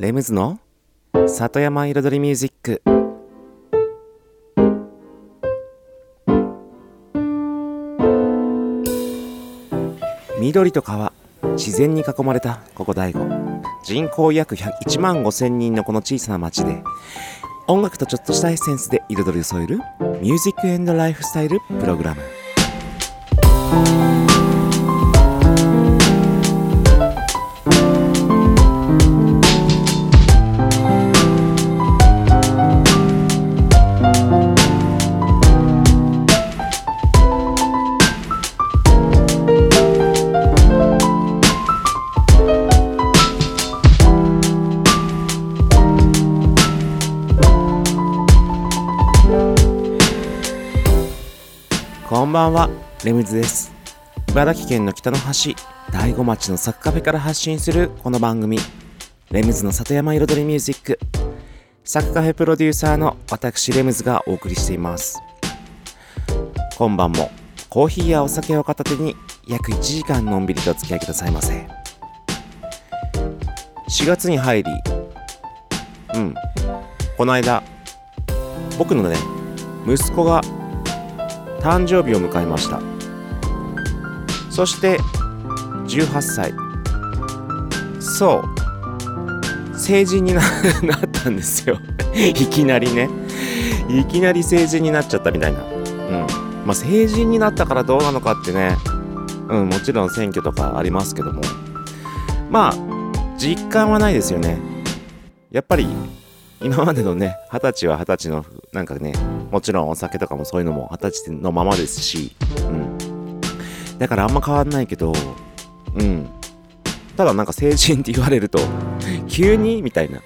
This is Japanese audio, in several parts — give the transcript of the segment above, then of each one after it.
レムズの里山彩りミュージック。緑と川自然に囲まれたここ大悟。人口約1万5千人のこの小さな町で音楽とちょっとしたエッセンスで彩りを添えるミュージックエンドライフスタイルプログラム。レムズです。茨城県の北の端大子町のサッカフェから発信するこの番組レムズの里山彩りミュージック。サッカフェプロデューサーの私レムズがお送りしています。今晩もコーヒーやお酒を片手に約1時間のんびりとお付き合いくださいませ。4月に入りうん。この間僕のね息子が誕生日を迎えました。そして18歳。そう。成人にななったんですよ。いきなりね。いきなり成人になっちゃったみたいな。うん。まあ成人になったからどうなのかってね。うんもちろん選挙とかありますけども。まあ実感はないですよね。やっぱり今までのね二十歳は二十歳のなんかねもちろんお酒とかもそういうのも二十歳のままですし、だからあんま変わんないけど、うん。ただなんか成人って言われると、急にみたいな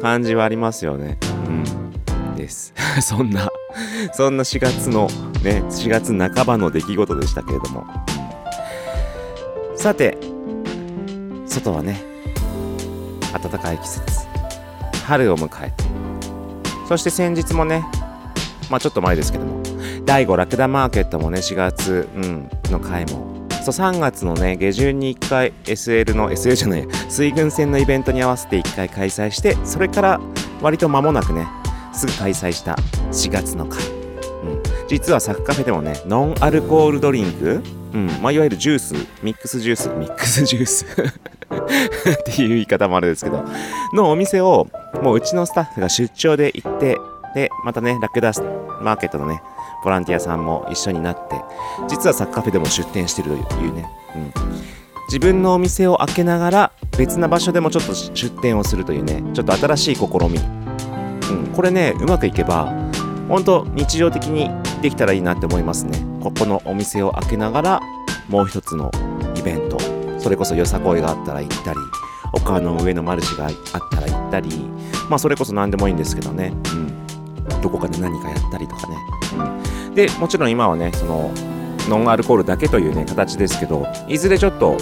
感じはありますよね。うん。です。そんな、そんな4月のね、4月半ばの出来事でしたけれども。さて、外はね、暖かい季節。春を迎えて、そして先日もね、まあちょっと前ですけども、第5ラクダマーケットもね、4月、うん、の回も、そう、3月のね、下旬に1回 SL の、SL じゃない、水軍船のイベントに合わせて1回開催して、それから割と間もなくね、すぐ開催した4月の回。うん、実はサッカフェでもね、ノンアルコールドリンク、うん、まあいわゆるジュース、ミックスジュース、ミックスジュース っていう言い方もあれですけど、のお店を、もううちのスタッフが出張で行って、で、またね、ラクダマーケットのね、ボランティアさんも一緒になって、実はサッカーフェでも出店してるというね、うん。自分のお店を開けながら、別な場所でもちょっと出店をするというね、ちょっと新しい試み。うん、これね、うまくいけば、本当日常的にできたらいいなって思いますね。ここのお店を開けながら、もう一つのイベント、それこそよさこいがあったら行ったり、丘の上のマルシがあったら行ったり、まあそれこそ何でもいいんですけどね、うん。どこかで何かやったりとかね。で、もちろん今はね、その、ノンアルコールだけというね、形ですけど、いずれちょっと、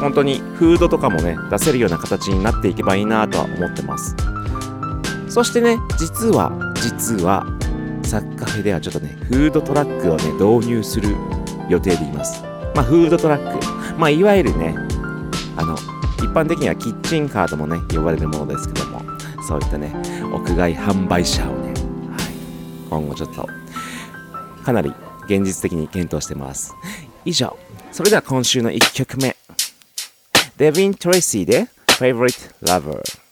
本当にフードとかもね、出せるような形になっていけばいいなとは思ってます。そしてね、実は、実は、サッカフェではちょっとね、フードトラックをね、導入する予定でいます。まあ、フードトラック。まあ、いわゆるね、あの、一般的にはキッチンカーともね、呼ばれるものですけども、そういったね、屋外販売車をね、はい、今後ちょっと、かなり現実的に検討してます。以上、それでは今週の1曲目。デビン・トレイシーで Favorite Lover。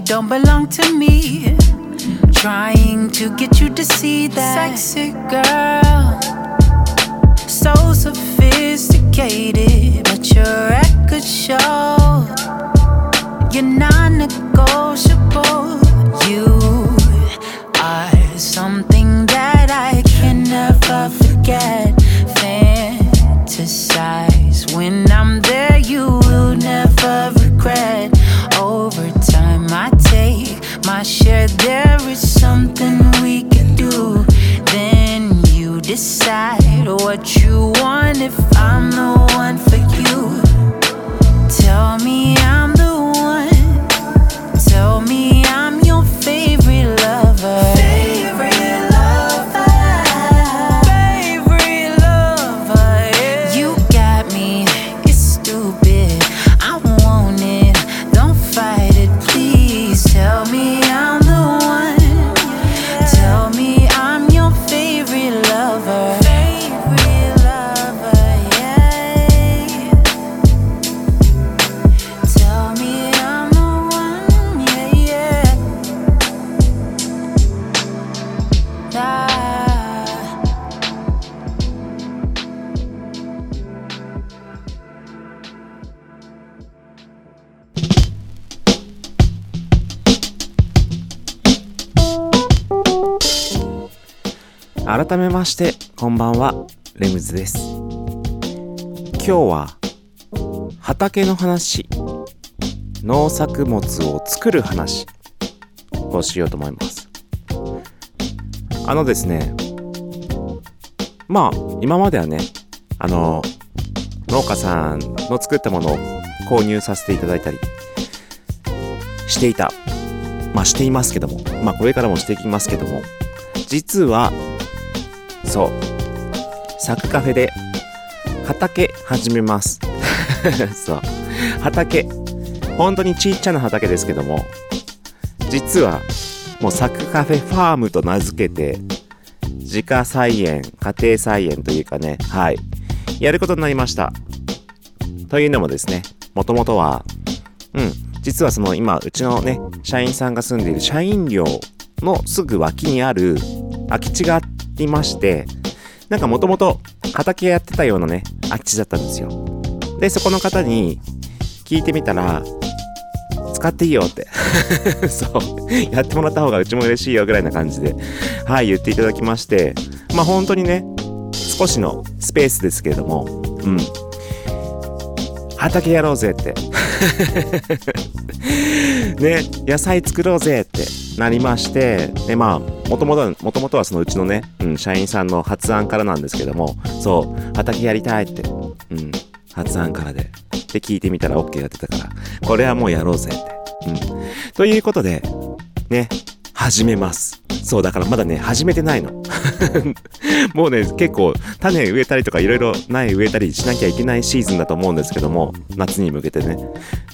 You don't belong to me. Trying to get you to see that sexy girl, so sophisticated, but your record show you're non-negotiable. You 改めましてこんばんはレムズです。今日は畑の話農作物を作る話をしようと思います。あのですねまあ今まではねあの農家さんの作ったものを購入させていただいたりしていたまあしていますけどもまあこれからもしていきますけども実はそう。サクカフェで畑始めます。そう。畑。本当にちっちゃな畑ですけども、実はもうサクカフェファームと名付けて、自家菜園、家庭菜園というかね、はい。やることになりました。というのもですね、もともとは、うん、実はその今、うちのね、社員さんが住んでいる社員寮のすぐ脇にある空き地があっいまして、なんかもともと畑やってたようなね、あっちだったんですよ。で、そこの方に聞いてみたら、使っていいよって。そう。やってもらった方がうちも嬉しいよぐらいな感じで、はい、言っていただきまして、まあ本当にね、少しのスペースですけれども、うん。畑やろうぜって。ね、野菜作ろうぜってなりまして、で、まあ、もともとは、もともとはそのうちのね、うん、社員さんの発案からなんですけども、そう、畑やりたいって、うん、発案からで。で、聞いてみたら OK やってたから、これはもうやろうぜって。うん。ということで、ね、始めます。そう、だからまだね、始めてないの。もうね、結構、種植えたりとかいろいろ苗植えたりしなきゃいけないシーズンだと思うんですけども、夏に向けてね、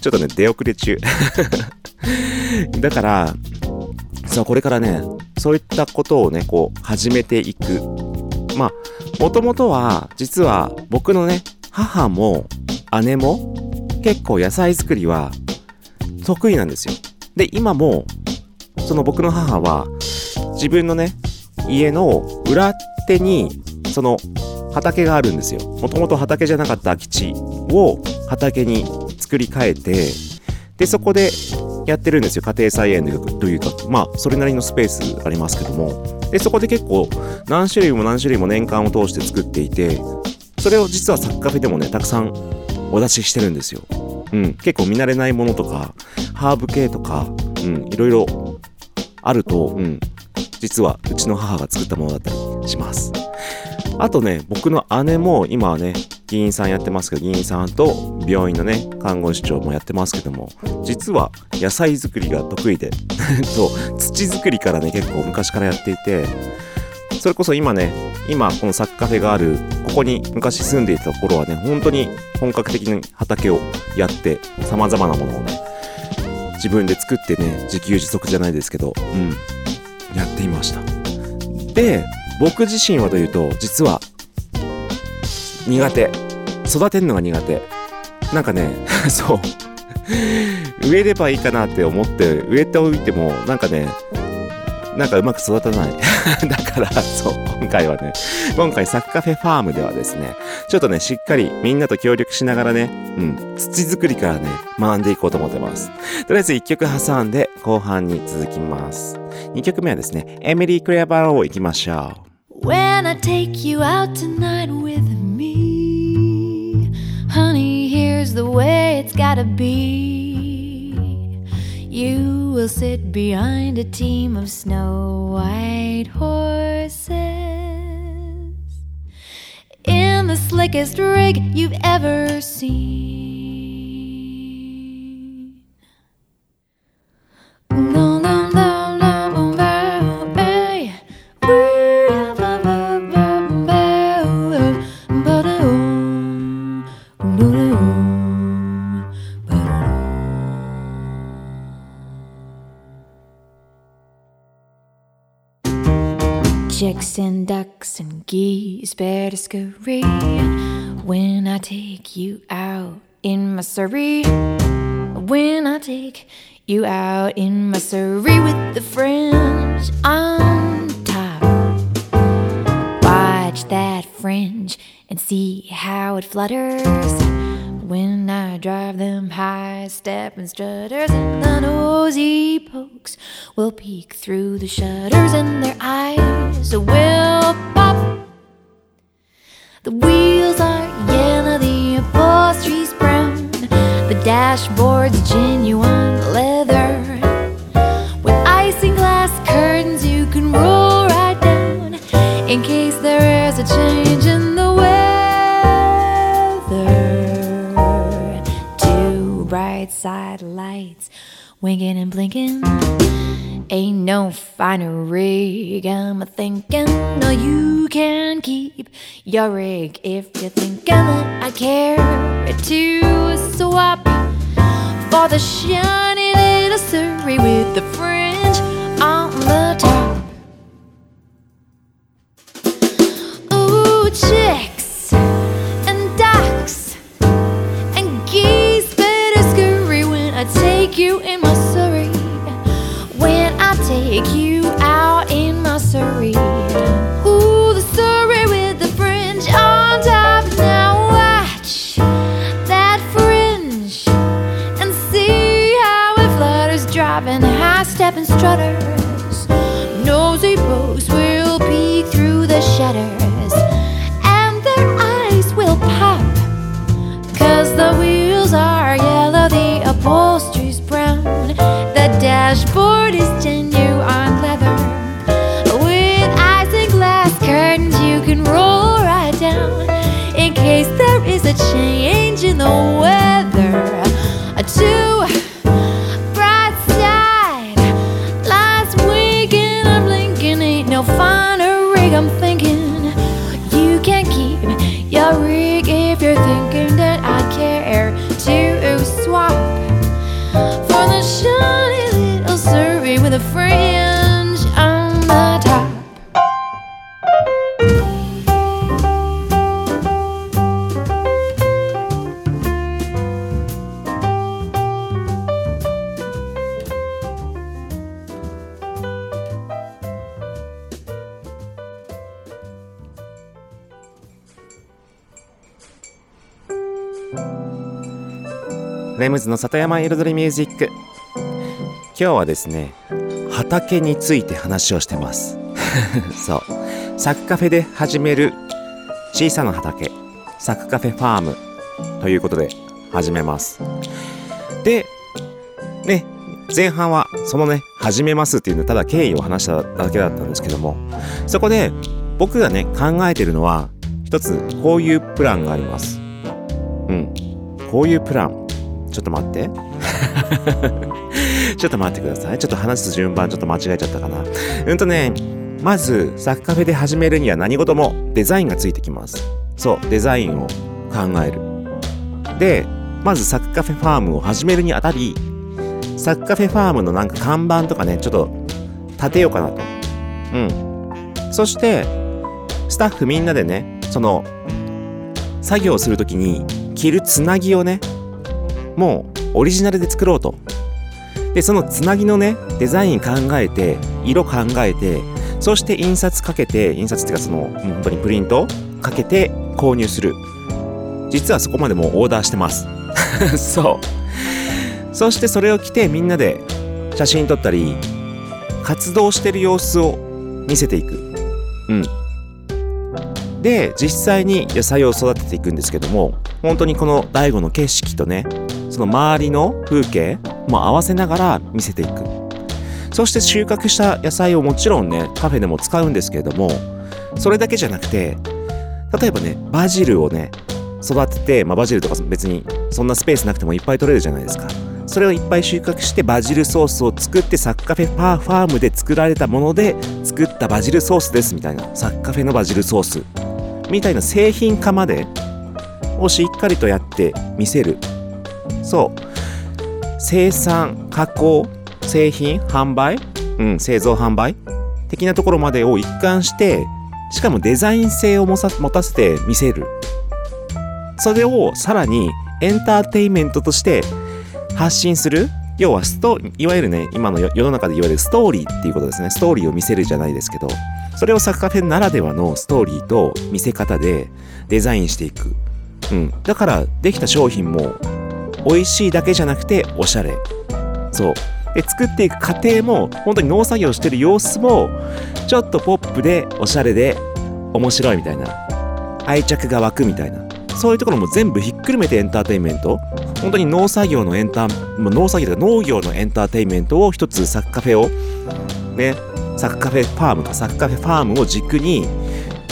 ちょっとね、出遅れ中。だから、そう、これからね、そういったことをね、こう、始めていく。まあ、もともとは、実は僕のね、母も姉も結構野菜作りは得意なんですよ。で、今も、その僕の母は、自分のね、家の裏手に、その畑があるんですよ。もともと畑じゃなかった空き地を畑に作り変えて、で、そこでやってるんですよ。家庭菜園というか、まあ、それなりのスペースありますけども。で、そこで結構、何種類も何種類も年間を通して作っていて、それを実はサッカフェでもね、たくさんお出ししてるんですよ。うん、結構見慣れないものとか、ハーブ系とか、うん、いろいろあると、うん、実はうちの母が作ったものだったりします。あとね、僕の姉も今はね、議員さんやってますけど、議員さんと病院のね、看護師長もやってますけども、実は野菜作りが得意で、そう、土作りからね、結構昔からやっていて、それこそ今ね、今このサッカフェがある、ここに昔住んでいた頃はね、本当に本格的に畑をやって、様々なものをね、自分で作ってね、自給自足じゃないですけど、うん、やっていました。で、僕自身はというと、実は、苦手。育てるのが苦手。なんかね、そう。植えればいいかなって思って植えておいてもなんかねなんかうまく育たない。だからそう今回はね今回サッカフェファームではですねちょっとねしっかりみんなと協力しながらねうん土作りからね学んでいこうと思ってます。とりあえず1曲挟んで後半に続きます。2曲目はですねエミリー・クレアバローを行きましょう。When I take you out tonight with me, honey, here's the way it's gotta be. You will sit behind a team of snow white horses in the slickest rig you've ever seen. And ducks and geese better scurry when I take you out in my Surrey. When I take you out in my Surrey with the fringe on top. Watch that fringe and see how it flutters when I drive them high stepping strutters and the nosy pokes will peek through the shutters and their eyes will pop. The wheels are yellow, the upholstery's brown, the dashboard's genuine lights winking and blinking. Ain't no finer rig, I'm a thinking. No, you can keep your rig if you're thinking that I care to swap for the shiny little Surrey with the fringe on the top. Take you in my Surrey. When I take you out in my Surrey. Ooh, the Surrey with the fringe on top. Now watch that fringe and see how it flutters, driving high stepping strutters. Nosy pokes will peek through the shutters, ムズの里山彩りミュージック今日はですね畑について話をしてます。そう。サクカフェで始める小さな畑。サクカフェファームということで始めます。でね前半はそのね始めますっていうのただ経緯を話しただけだったんですけどもそこで僕がね考えてるのは一つこういうプランがあります。うん。こういうプランちょっと待って。ちょっと待ってください。ちょっと話す順番ちょっと間違えちゃったかな。うんとねまずサッカフェで始めるには何事もデザインがついてきます。そうデザインを考える。でまずサッカフェファームを始めるにあたりサッカフェファームのなんか看板とかねちょっと立てようかなと。うん。そしてスタッフみんなでねその作業するときに着るつなぎをねもうオリジナルで作ろうと。でそのつなぎのねデザイン考えて色考えてそして印刷かけて印刷っていうかそのもう本当にプリントかけて購入する。実はそこまでもうオーダーしてます。そう。そしてそれを着てみんなで写真撮ったり活動してる様子を見せていく。うん。で実際に野菜を育てていくんですけども本当にこの醍醐の景色とねその周りの風景も合わせながら見せていく。そして収穫した野菜をもちろんねカフェでも使うんですけれどもそれだけじゃなくて例えばねバジルをね育てて、まあ、バジルとか別にそんなスペースなくてもいっぱい取れるじゃないですか。それをいっぱい収穫してバジルソースを作ってサッカフェパーファームで作られたもので作ったバジルソースですみたいなサッカフェのバジルソースみたいな製品化までをしっかりとやって見せる。そう。生産加工製品販売？うん製造販売？的なところまでを一貫してしかもデザイン性を持たせて見せる。それをさらにエンターテインメントとして発信する。要はストいわゆるね今の世の中で言われるストーリーっていうことですね。ストーリーを見せるじゃないですけどそれをサッカーフェならではのストーリーと見せ方でデザインしていく、うん、だからできた商品も美味しいだけじゃなくておしゃれ。そう。で作っていく過程も本当に農作業してる様子もちょっとポップでおしゃれで面白いみたいな。愛着が湧くみたいな。そういうところも全部ひっくるめてエンターテインメント。本当に農作業のエンター農作業とか農業のエンターテインメントを一つサッカフェをねサッカフェファームか。サッカフェファームを軸に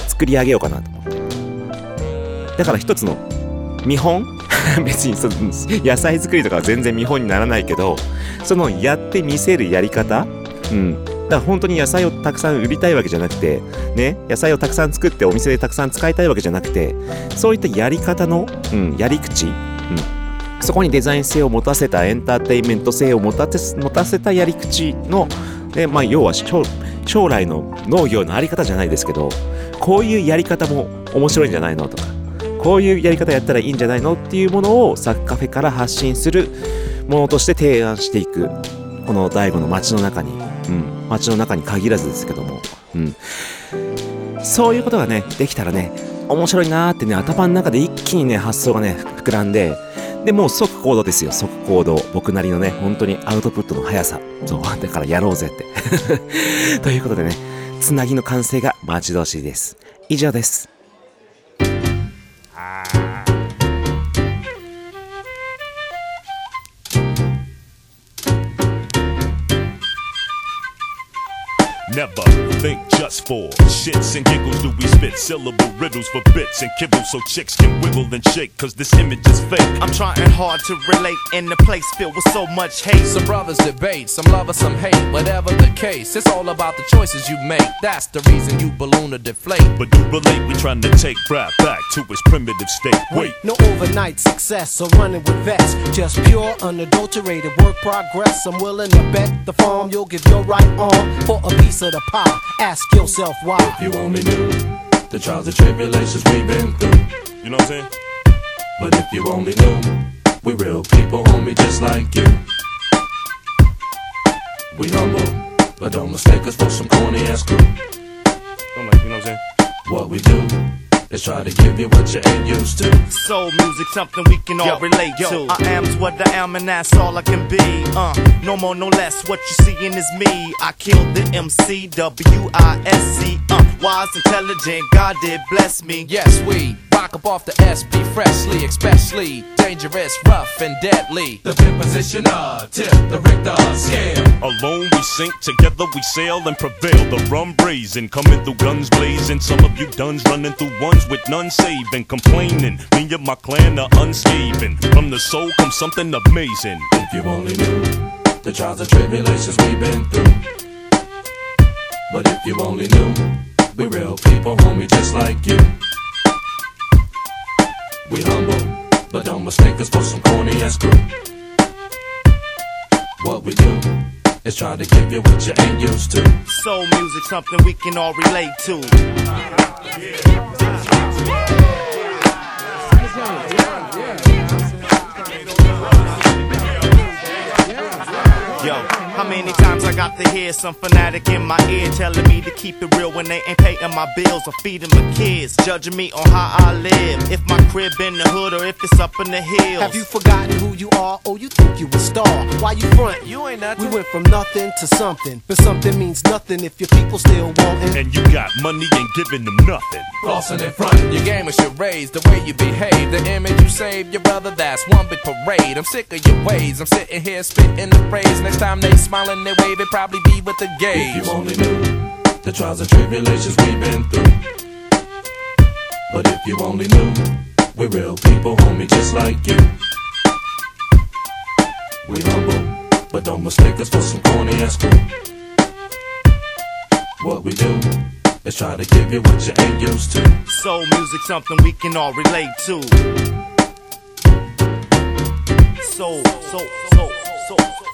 作り上げようかなと。思ってだから一つの見本 別にその野菜作りとかは全然見本にならないけどそのやってみせるやり方？うん。だから本当に野菜をたくさん売りたいわけじゃなくて、ね、野菜をたくさん作ってお店でたくさん使いたいわけじゃなくて、そういったやり方の、うん、やり口、うん、そこにデザイン性を持たせたエンターテインメント性を持た持たせたやり口の、ねまあ、要は将来の農業のあり方じゃないですけど、こういうやり方も面白いんじゃないの？とか、こういうやり方やったらいいんじゃないのっていうものをサッカフェから発信するものとして提案していく。この大悟の街の中に、うん、街の中に限らずですけども、うん。そういうことがね、できたらね、面白いなーってね、頭の中で一気にね、発想がね、膨らんで、で、もう即行動ですよ、即行動。僕なりのね、本当にアウトプットの速さ。そう、だからやろうぜって。ということでね、つなぎの完成が待ち遠しいです。以上です。Ah. Never think just for shits and giggles do we spit syllable riddles for bits and kibbles so chicks can wiggle and shake cause this image is fake. I'm trying hard to relate in a place filled with so much hate. Some brothers debate, some lovers, some hate. Whatever the case, it's all about the choices you make. That's the reason you balloon or deflate. But do relate, we trying to take rap back to its primitive state. Wait, no overnight success or running with vets. Just pure, unadulterated work progress. I'm willing to bet the farm you'll give your right arm for a piece of the pie. Ask yourself why. If you only knew the trials and tribulations we've been through. You know what I'm saying? But if you only knew, we real people, homie, just like you. We humble, but don't mistake us for some corny ass crew. Don't like, you know what I'm saying? What we do is try to give you what you ain't used to. Soul music, something we can all yo, relate yo, to. I am's what I am, and that's all I can be. Uh, no more, no less. What you seeing is me. I killed the MC, W I S C. Uh, wise, intelligent, God did bless me. Yes, we rock up off the SB freshly, especially dangerous, rough, and deadly. The pin position, uh, tip the Richter scale. Alone we sink, together we sail and prevail. The rum brazen, coming through guns blazing. Some of you duns running through ones with none saving, complaining. Me and my clan are unscathed. From the soul comes something amazing. If you only knew the trials and tribulations we've been through. But if you only knew, we real people, homie, just like you. We humble, but don't mistake us for some corny ass crew. What we do is try to give you what you ain't used to. Soul music, something we can all relate to. Yo, how many times I got to hear some fanatic in my ear telling me to keep it real when they ain't paying my bills or feeding my kids, judging me on how I live, if my crib in the hood or if it's up in the hills. Have you forgotten who you are? Oh, you think you a star? Why you front? You ain't nothing. We went from nothing to something, but something means nothing if your people still wanting. And you got money and giving them nothing. Flossing in front. Your game is your raise, the way you behave, the image you save, your brother, that's one big parade. I'm sick of your ways. I'm sitting here spitting the phrase. Next time they smiling, they wave, it probably be with the gauge. If you only knew the trials and tribulations we've been through. But if you only knew, we're real people, homie, just like you. We humble, but don't mistake us for some corny ass cool. What we do is try to give you what you ain't used to. Soul music, something we can all relate to. Soul, soul, soul, soul.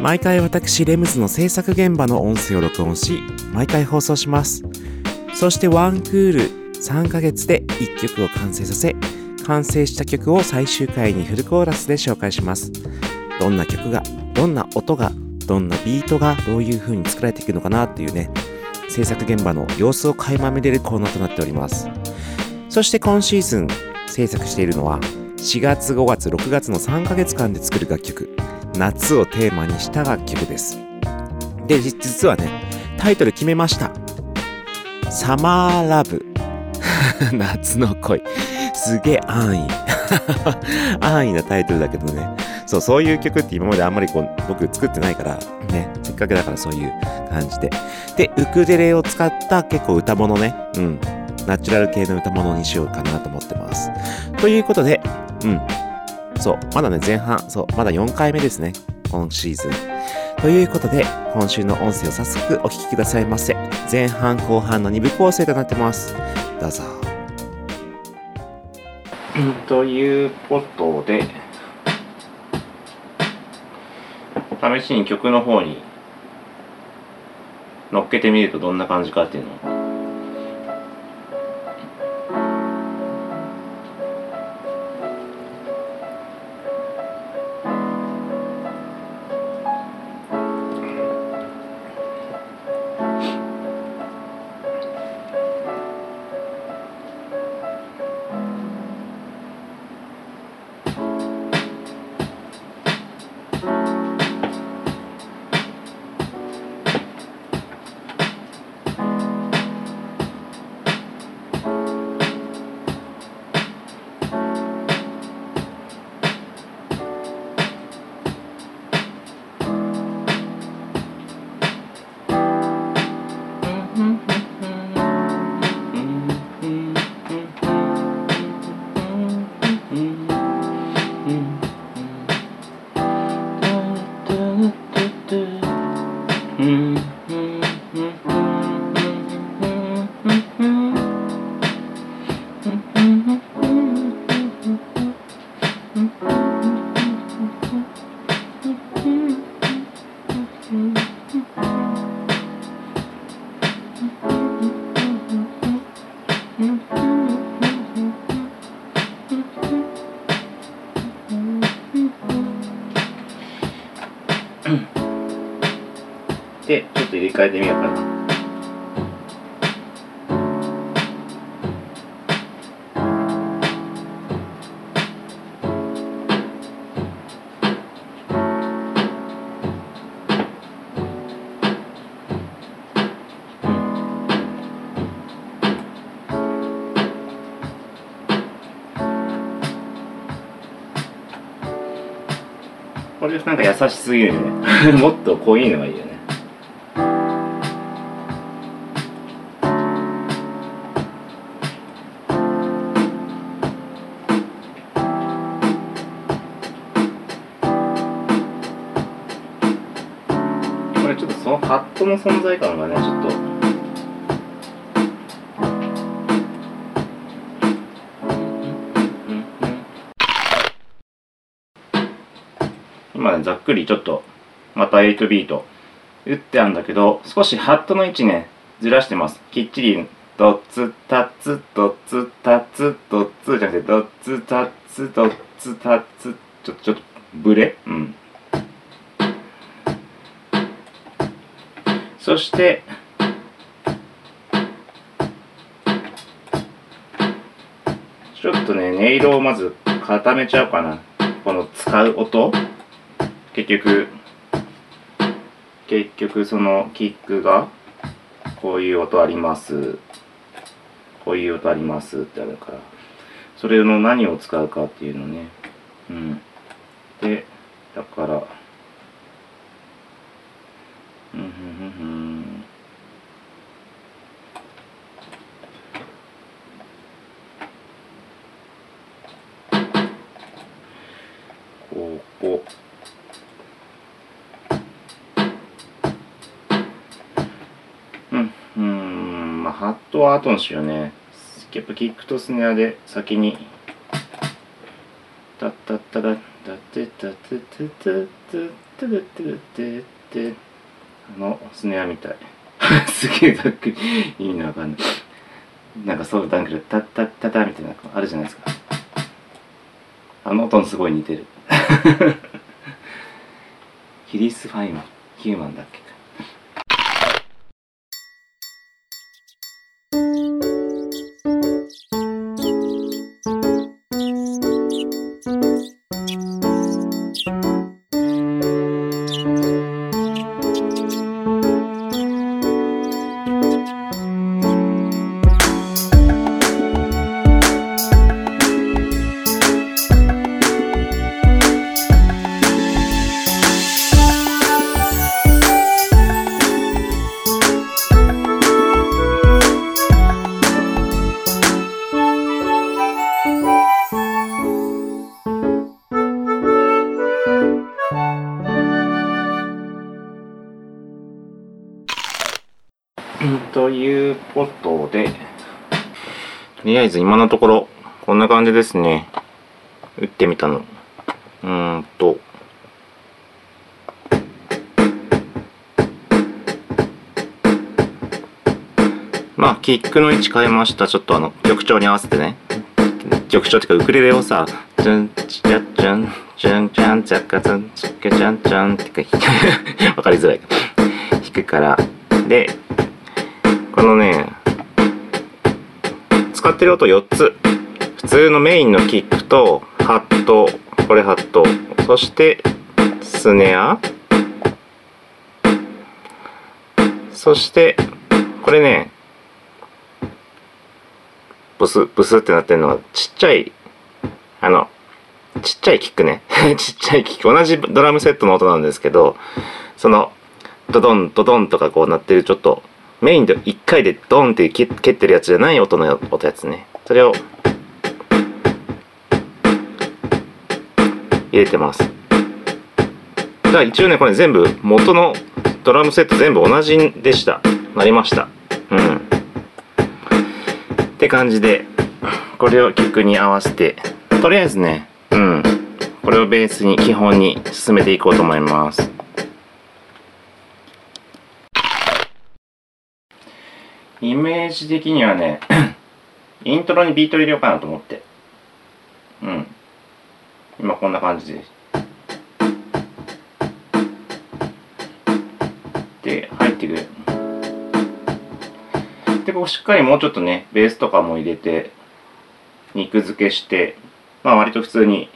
毎回私レムズの制作現場の音声を録音し毎回放送します。そしてワンクール3ヶ月で1曲を完成させ完成した曲を最終回にフルコーラスで紹介します。どんな曲がどんな音がどんなビートがどういう風に作られていくのかなっていうね制作現場の様子を垣間見れるコーナーとなっております。そして今シーズン制作しているのは4月5月6月の3ヶ月間で作る楽曲。夏をテーマにした楽曲です。で実はねタイトル決めました。サマーラブ。夏の恋。すげえ安易。安易なタイトルだけどね。そう、そういう曲って今まであんまりこう、僕作ってないから、ね、せっかくだからそういう感じで。で、ウクレレを使った結構歌物ね、うん、ナチュラル系の歌物にしようかなと思ってます。ということで、うん、そう、まだね、前半、そう、まだ4回目ですね、今シーズン。ということで、今週の音声を早速お聞きくださいませ。前半後半の2部構成となってます。どうぞ。ということで、試しに曲の方に乗っけてみるとどんな感じかっていうのをえてみようかな。これなんか優しすぎるね もっと濃いのがいいよのハットの存在感がねちょっと。今ねざっくりちょっとまた8ビート打ってあるんだけど少しハットの位置ねずらしてます。きっちりドッツタツドッツタツドッツじゃなくてドッツタツドッツタツ。ちょっとちょっとブレ？うん。そしてちょっとね音色をまず固めちゃおうかな。この使う音。結局結局そのキックがこういう音あります。こういう音ありますってあるから。それの何を使うかっていうのね。うん。でだから後にしようね。やっぱキックとスネアで先に「タッタッタラッタッタッタッテタッテタッテタッテタッテ」あのスネアみたいすげえざっくり意味のわかんないなんかソウダンクル「タッタッタッタ」みたいなのあるじゃないですかあの音にすごい似てるヒリス・ファイマンヒューマンだっけりあえず今のところ、こんな感じですね。打ってみたの。うーんと。まあ、キックの位置変えました。ちょっとあの、曲調に合わせてね。曲調っていうか、ウクレレをさ、チュン、チャチュン、チュン、チャン、チャカツン、チッケチャン、チャンってか、わかりづらい。弾くから。で、このね、使ってる音4つ。普通のメインのキックと、ハット、これハット、そして、スネア、そして、これね、ブス、ブスってなってるのが、ちっちゃい、あの、ちっちゃいキックね。ちっちゃいキック。同じドラムセットの音なんですけど、その、ドドン、ドドンとかこうなってるちょっと、メインで1回でドンって蹴ってるやつじゃない音の音やつね。それを、入れてます。だから一応ね、これ全部元のドラムセット全部同じでした。なりました。うん。って感じで、これを曲に合わせて、とりあえずね、うん。これをベースに基本に進めていこうと思います。イメージ的にはね、イントロにビート入れようかなと思って。うん。今こんな感じで。で、入ってくる。で、ここしっかりもうちょっとね、ベースとかも入れて、肉付けして、まあ割と普通に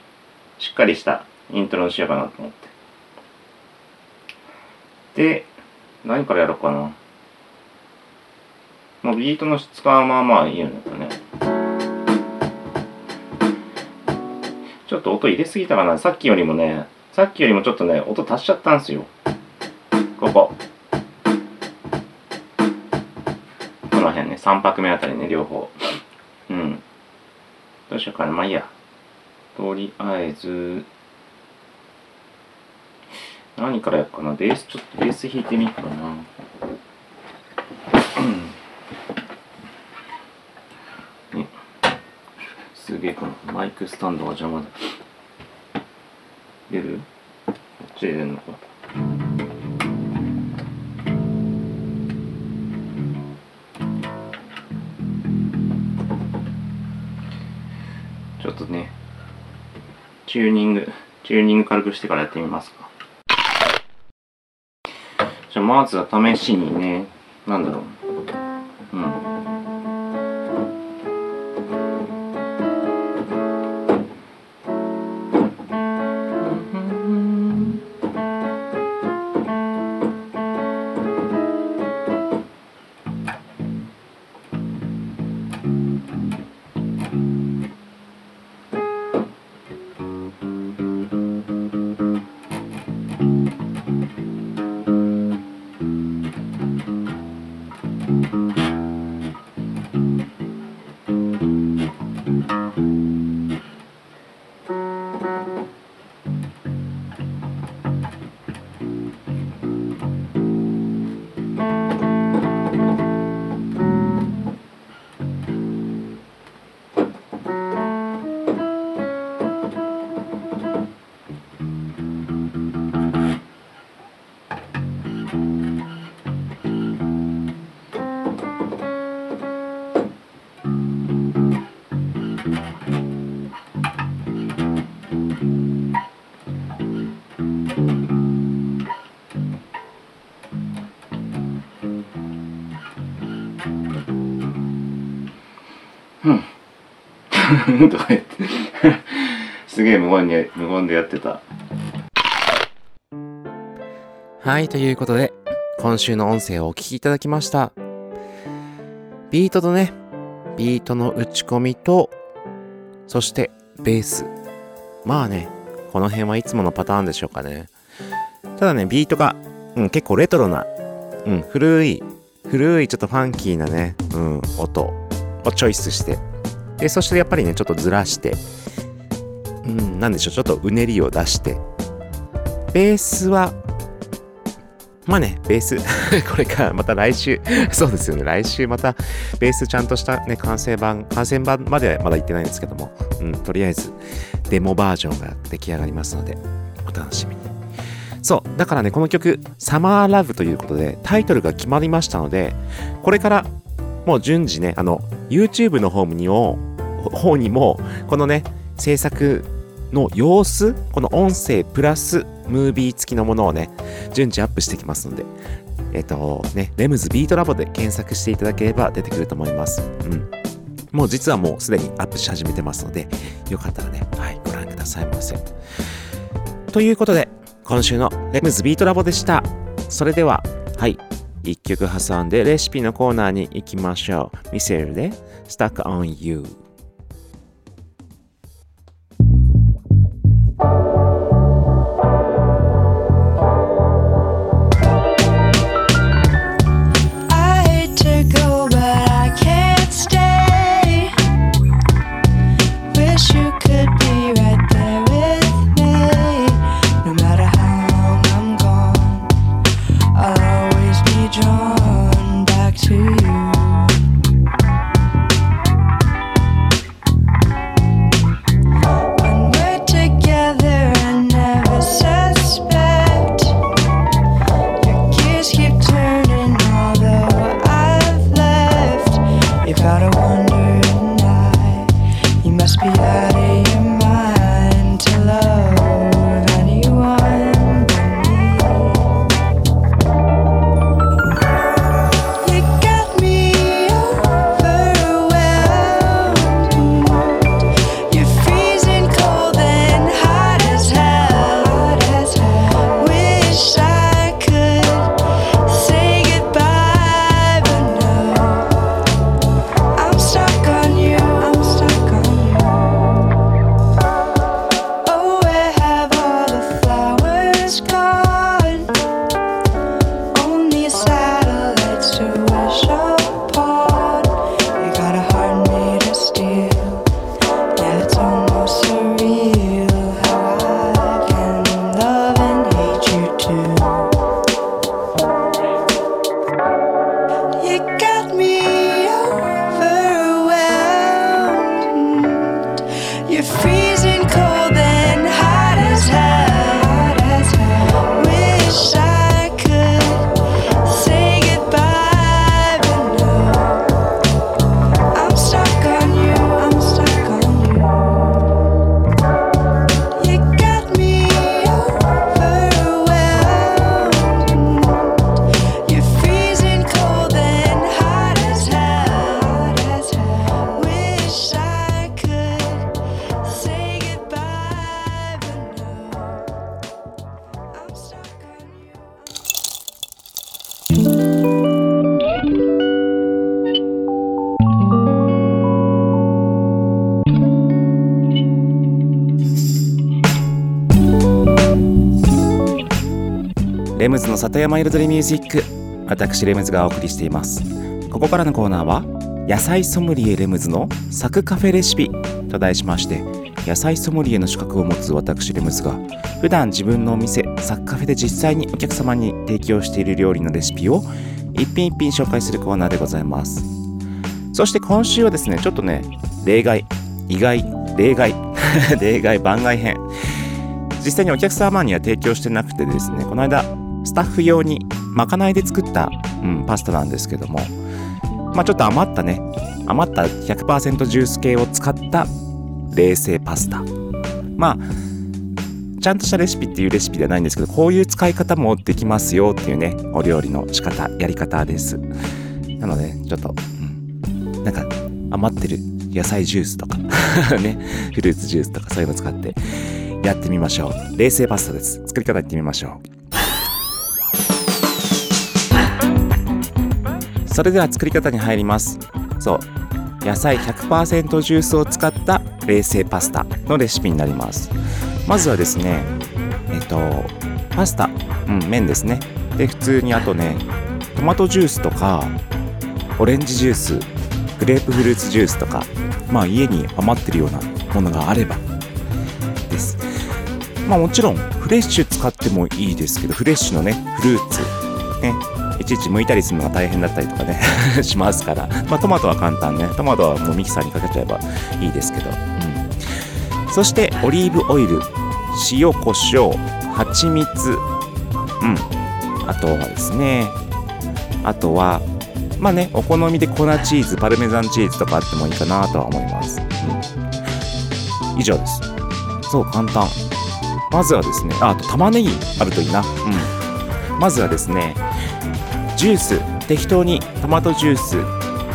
しっかりしたイントロにしようかなと思って。で、何からやろうかな。まあ、ビートの質感はまあまあいいんだけどね。ちょっと音入れすぎたかな。さっきよりもね、さっきよりもちょっとね音足しちゃったんですよ。ここ。この辺ね3拍目あたりね両方。うん。どうしようかなまあいいや。とりあえず。何からやっかなベースちょっとベース弾いてみようかなうんねすげえこの。マイクスタンドが邪魔だ。出る？こっちで出るのか。ちょっとねチューニングチューニング軽くしてからやってみますか。じゃあまずは試しにねなんだろう。うん。とか言って。すげえ無言に無言でやってた。はいということで今週の音声をお聞きいただきました。ビートとねビートの打ち込みとそしてベース。まあねこの辺はいつものパターンでしょうかね。ただねビートが、うん、結構レトロな、うん、古い古いちょっとファンキーなね、うん、音をチョイスして。でそしてやっぱりねちょっとずらして。うんなんでしょうちょっとうねりを出して。ベースはまあねベース。これからまた来週。そうですよね。来週またベースちゃんとしたね完成版完成版まではまだ行ってないんですけども。うんとりあえずデモバージョンが出来上がりますのでお楽しみに。そうだからねこの曲「サマーラブということでタイトルが決まりましたのでこれからもう順次ねあの YouTube の方にも方にもこのね制作の様子この音声プラスムービー付きのものをね順次アップしてきますのでえっ、とねレムズビートラボで検索していただければ出てくると思います。うん。もう実はもうすでにアップし始めてますのでよかったらねはいご覧くださいませ。ということで今週のレムズビートラボでした。それでははい一曲挟んでレシピのコーナーに行きましょう。ミセルで Stuck on You 里山彩りミュージック私レムズがお送りしています。ここからのコーナーは野菜ソムリエレムズのサクカフェレシピと題しまして野菜ソムリエの資格を持つ私レムズが普段自分のお店サクカフェで実際にお客様に提供している料理のレシピを一品一品紹介するコーナーでございます。そして今週はですねちょっとね例外意外例外 例外番外編。実際にお客様には提供してなくてですねこの間スタッフ用にまかないで作った、うん、パスタなんですけども。まあちょっと余ったね。余った100%ジュース系を使った冷製パスタ。まあちゃんとしたレシピっていうレシピではないんですけどこういう使い方もできますよっていうねお料理の仕方やり方です。なのでちょっと、うん、なんか余ってる野菜ジュースとか ねフルーツジュースとかそういうの使ってやってみましょう。冷製パスタです。作り方いってみましょう。それでは作り方に入ります。そう。野菜100%ジュースを使った冷製パスタのレシピになります。まずはですねえっとパスタ。うん麺ですね。で普通にあとねトマトジュースとかオレンジジュースグレープフルーツジュースとかまあ家に余ってるようなものがあればです。まあもちろんフレッシュ使ってもいいですけどフレッシュのねフルーツねちいち剥いたりするのが大変だったりとかね しますから。まあトマトは簡単ね。トマトはもうミキサーにかけちゃえばいいですけど、うん、そしてオリーブオイル。塩コショウ蜂蜜。うん。あとはですね。あとはまあねお好みで粉チーズパルメザンチーズとかあってもいいかなとは思います、うん、以上です。そう簡単。まずはですね。ああと玉ねぎあるといいな。うん。まずはですねジュース。適当にトマトジュース。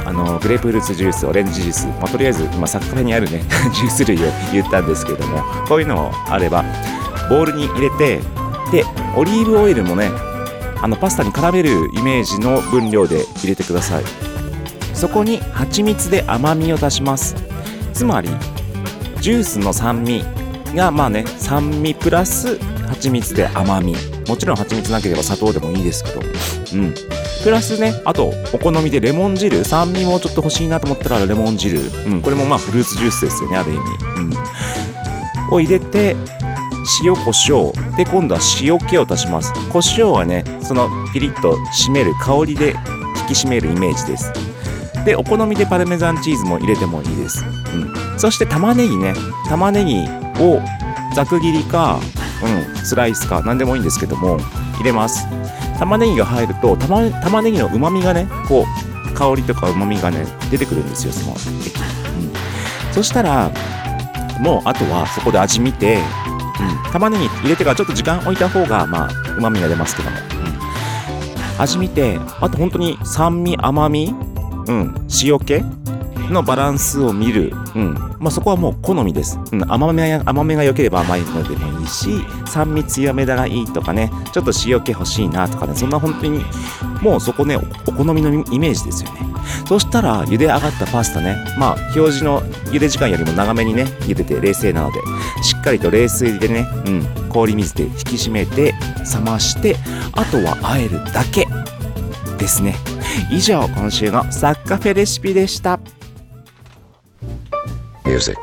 あのグレープフルーツジュースオレンジジュース、まあ、とりあえず今サッカフェにあるね ジュース類を言ったんですけれどもこういうのあればボウルに入れてでオリーブオイルもねあのパスタに絡めるイメージの分量で入れてください。そこに蜂蜜で甘みを出します。つまりジュースの酸味がまあね酸味プラス蜂蜜で甘み。もちろん蜂蜜なければ砂糖でもいいですけど。うん。プラスねあとお好みでレモン汁。酸味もちょっと欲しいなと思ったらレモン汁、うん、これもまあフルーツジュースですよねある意味、うん、を入れて塩コショウで今度は塩気を足します。コショウはねそのピリッと締める香りで引き締めるイメージです。でお好みでパルメザンチーズも入れてもいいです、うん、そして玉ねぎね。玉ねぎをざく切りか、うん、スライスか何でもいいんですけども入れます。玉ねぎが入ると玉玉ねぎのうまみがねこう香りとかうまみがね出てくるんですよその液、うん、そしたらもうあとはそこで味見てうん、玉ねぎ入れてからちょっと時間置いた方がまあうまみが出ますけども、うん、味見てあと本当に酸味甘み、うん、塩気のバランスを見る、うん。まあ、そこはもう好みです、うん、甘め甘めが良ければ甘いのでもいいし酸味強めだがいいとかね。ちょっと塩気欲しいなとかね。そんな本当にもうそこねお好みのイメージですよね。そしたら茹で上がったパスタね。まあ表示の茹で時間よりも長めにね茹でて冷静なのでしっかりと冷水でね、うん、氷水で引き締めて冷ましてあとは和えるだけですね。以上今週のサッカフェレシピでした。Music,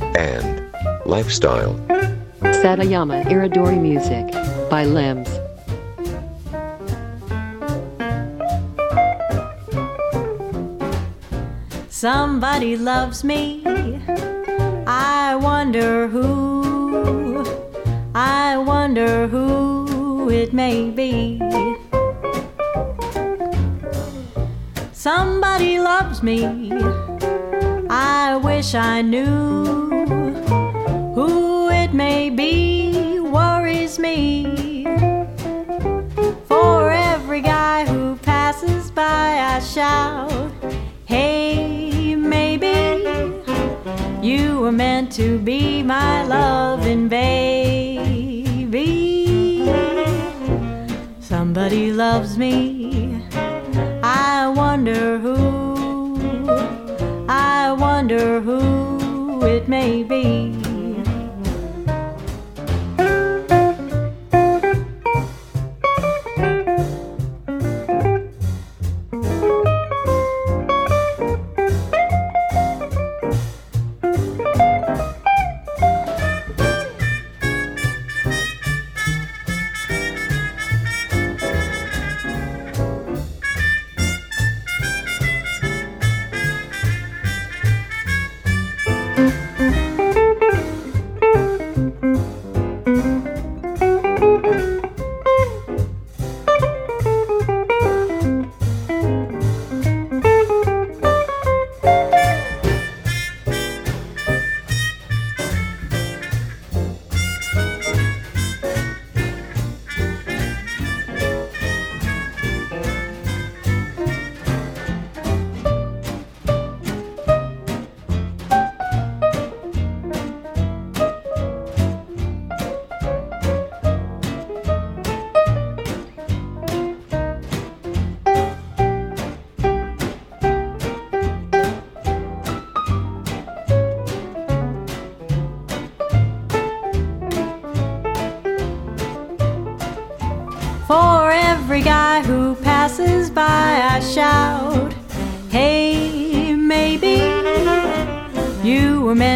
and lifestyle. Satayama Iridori Music by Limbs. Somebody loves me. I wonder who. I wonder who it may be. Somebody loves me. I wish I knew who it may be. Worries me. For every guy who passes by, I shout, Hey, maybe you were meant to be my loving baby. Somebody loves me. I wonder who. Wonder who it may be.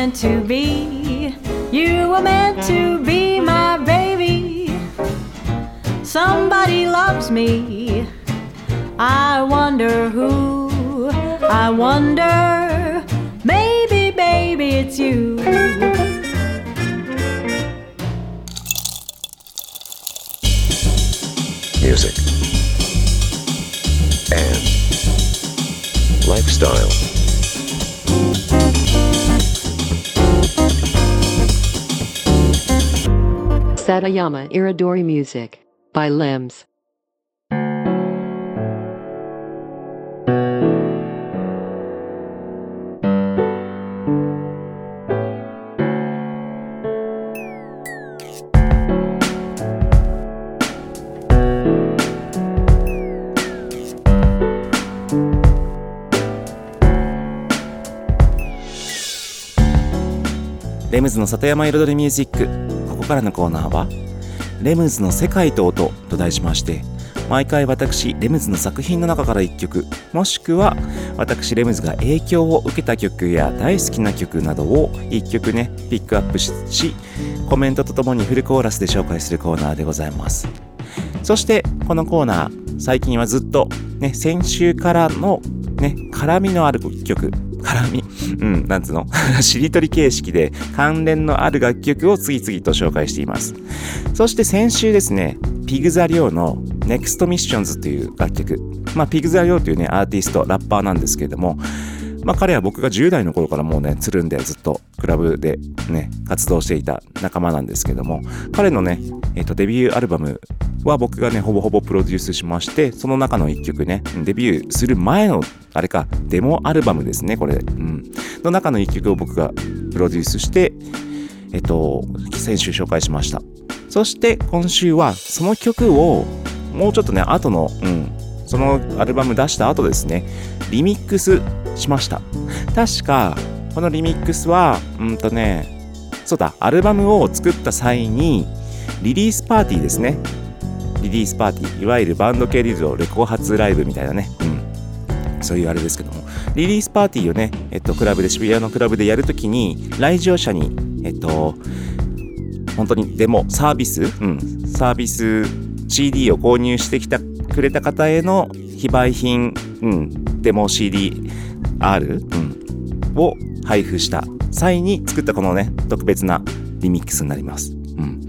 Meant to be. You were meant to be my baby. Somebody loves me. I wonder who. I wonder, maybe, baby, it's you. Satayama Iridori Music by Limbs. レムズの里山彩りミュージック ここからのコーナーは「レムズの世界と音」と題しまして毎回私レムズの作品の中から1曲もしくは私レムズが影響を受けた曲や大好きな曲などを1曲ねピックアップしコメントとともにフルコーラスで紹介するコーナーでございます。そしてこのコーナー最近はずっとね先週からのね絡みのある曲絡み、うん、なんつうの？しりとり形式で関連のある楽曲を次々と紹介しています。そして先週ですね、ピグザリョウの Next Missions という楽曲。まあ、ピグザリョウというね、アーティスト、ラッパーなんですけれども、まあ彼は僕が10代の頃からもうね、つるんでずっとクラブでね、活動していた仲間なんですけども、彼のね、えっ、と、デビューアルバムは僕がね、ほぼほぼプロデュースしまして、その中の一曲ね、デビューする前の、あれか、デモアルバムですね、これ。うん。の中の一曲を僕がプロデュースして、えっと、先週紹介しました。そして今週はその曲をもうちょっとね、後の、うん、そのアルバム出した後ですね、リミックスしました。確か、このリミックスは、うんとね、そうだ、アルバムを作った際に、リリースパーティーですね。リリースパーティー、いわゆるバンド系リゾレコ発ライブみたいなね。うん。そういうあれですけども。リリースパーティーをね、えっと、クラブで、渋谷のクラブでやるときに、来場者に、えっと、本当にデモ、サービス、うん、サービス CD を購入してきたくれた方への非売品、うん、デモ CDR、うん、を配布した際に作ったこのね、特別なリミックスになります。うん。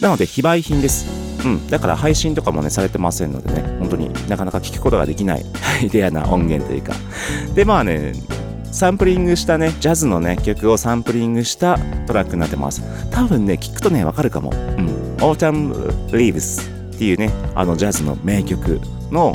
なので、非売品です。うん。だから配信とかもね、されてませんのでね、本当になかなか聞くことができない レアな音源というか。で、まあね、サンプリングしたね、ジャズのね、曲をサンプリングしたトラックになってます。多分ね、聞くとね、わかるかも。うん。Autumn Leaves っていうね、あのジャズの名曲の、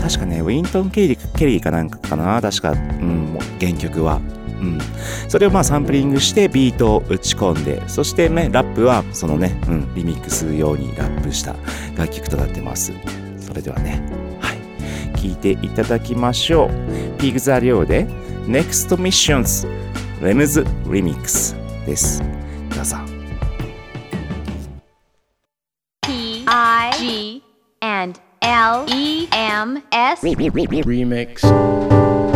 確かね、ウィントン・ケリーケリーかなんかかな確か、うん、原曲は。うん。それをまあサンプリングしてビートを打ち込んで、そしてね、ラップはそのね、うん、リミックス用にラップした楽曲となってます。それではね、はい。聴いていただきましょう。ピグザリョウで Next Missions レムズリミックスです。どうぞ。P I G and L E M S Remix.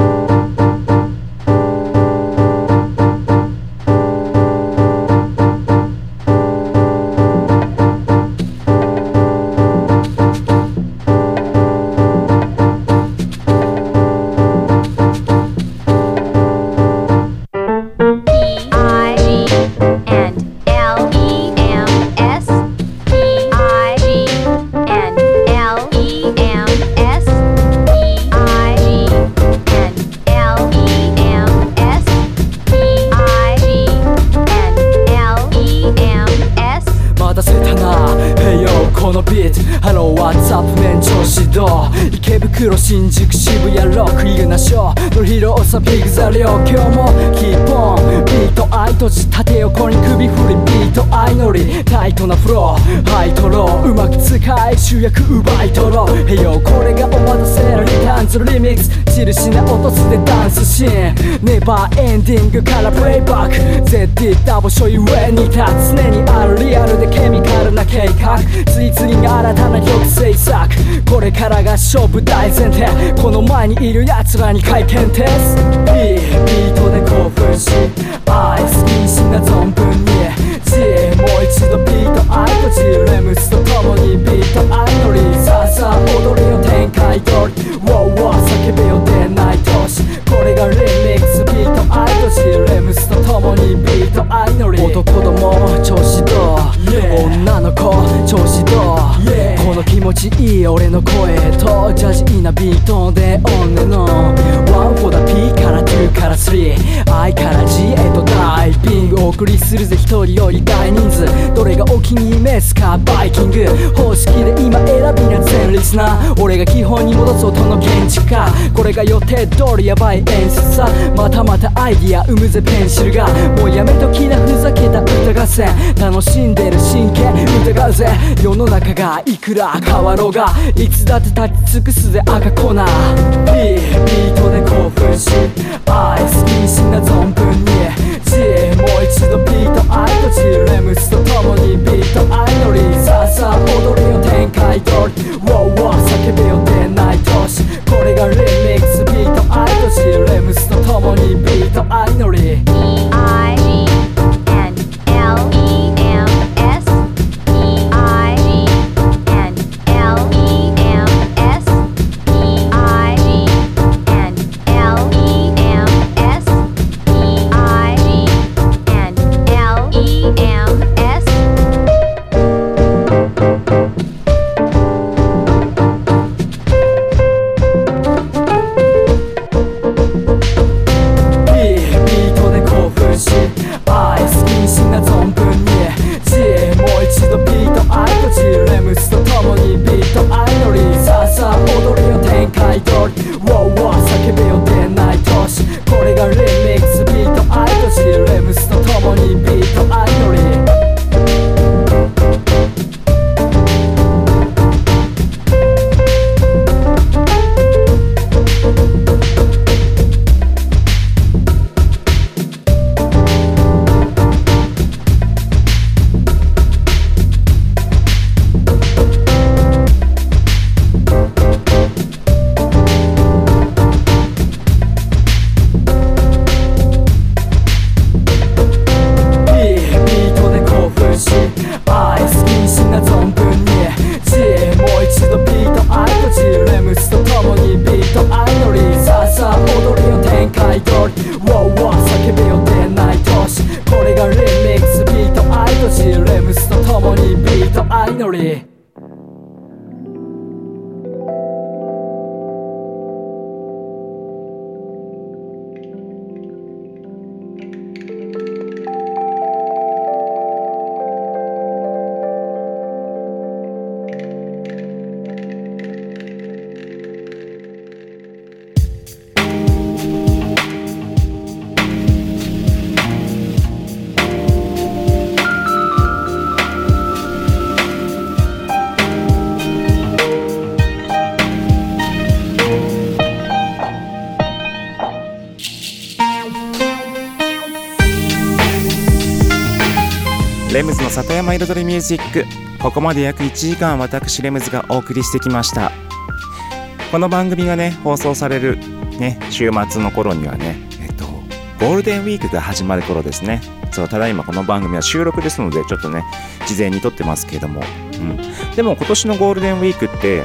エンディングからプレイバック ZD ダボショイ上に立つ常にあるリアルでケミカルな計画次々に新たな曲制作これからが勝負大前提。この前にいる奴らに会見テストいいビートで興奮し愛好きしな存分に。G もう一度ビートアイと G レムスと共にビートアイドリーさあさあ踊りを展開通り Wow wow 叫びを出ない年。これがリミックスビートアイと G レムスと共にビートアイノリ男ども調子どう、女の子調子どう、この気持ちいい俺の声とジャジーなビートでオンネの。One for the P から2から 3I から G へとダイビング。お送りするぜ一人より大人数。どれがお気に召すかバイキング。方式で今選びな全リスナー。俺が基本に戻す音の現地化。これが予定通りやばい演出さ。またまたアイディア生むぜペンシルがもうやめときなふざけた歌合戦楽しんでる真剣疑うぜ。世の中がいくら変わろうがいつだって立ち尽くすぜ赤コーナー。いいビートで興奮し愛好きにしな存分に。G もう一度ビートアイと G レムスと共にビートアイノリさあさあ踊りを展開通り WOWOW 叫べよ出ない都市これがリミックスビートアイと G レムスと共にビートアイノリレムズの里山彩りミュージック。ここまで約1時間私レムズがお送りしてきました。この番組がね放送されるね週末の頃にはねえっとゴールデンウィークが始まる頃ですね。そうただいまこの番組は収録ですのでちょっとね事前に撮ってますけれども、うん、でも今年のゴールデンウィークって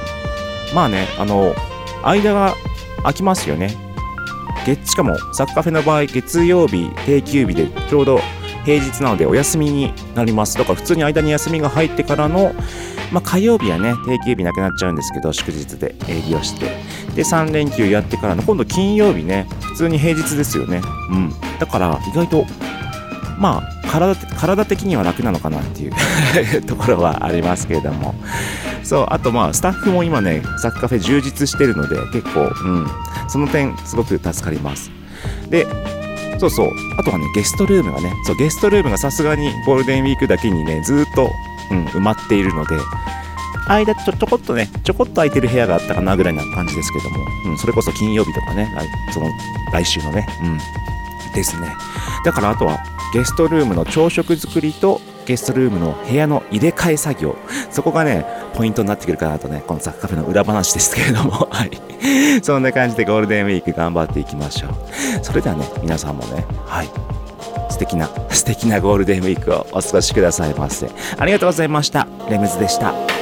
まあねあの間が空きますよね。月しかもサッカーフェの場合月曜日定休日でちょうど平日なのでお休みになります。だから普通に間に休みが入ってからの、まあ、火曜日はね定休日なくなっちゃうんですけど祝日で営業して。で3連休やってからの今度金曜日ね普通に平日ですよね。うん。だから意外とまあ体体的には楽なのかなっていう ところはありますけれども。そうあとまあスタッフも今ねサッカフェ充実してるので結構うん。その点すごく助かります。でそうそう。あとはねゲストルームがねそうゲストルームがさすがにゴールデンウィークだけにねずっと、うん、埋まっているので間ちょちょこっとねちょこっと空いてる部屋があったかなぐらいな感じですけども、うん、それこそ金曜日とかね来その来週のねうんですね。だからあとはゲストルームの朝食作りとゲストルームの部屋の入れ替え作業。そこがねポイントになってくるかなとねこのザッカフェの裏話ですけれども。はい。そんな感じでゴールデンウィーク頑張っていきましょう。それではね皆さんもねはい。素敵な素敵なゴールデンウィークをお過ごしくださいませ。ありがとうございました。レムズでした。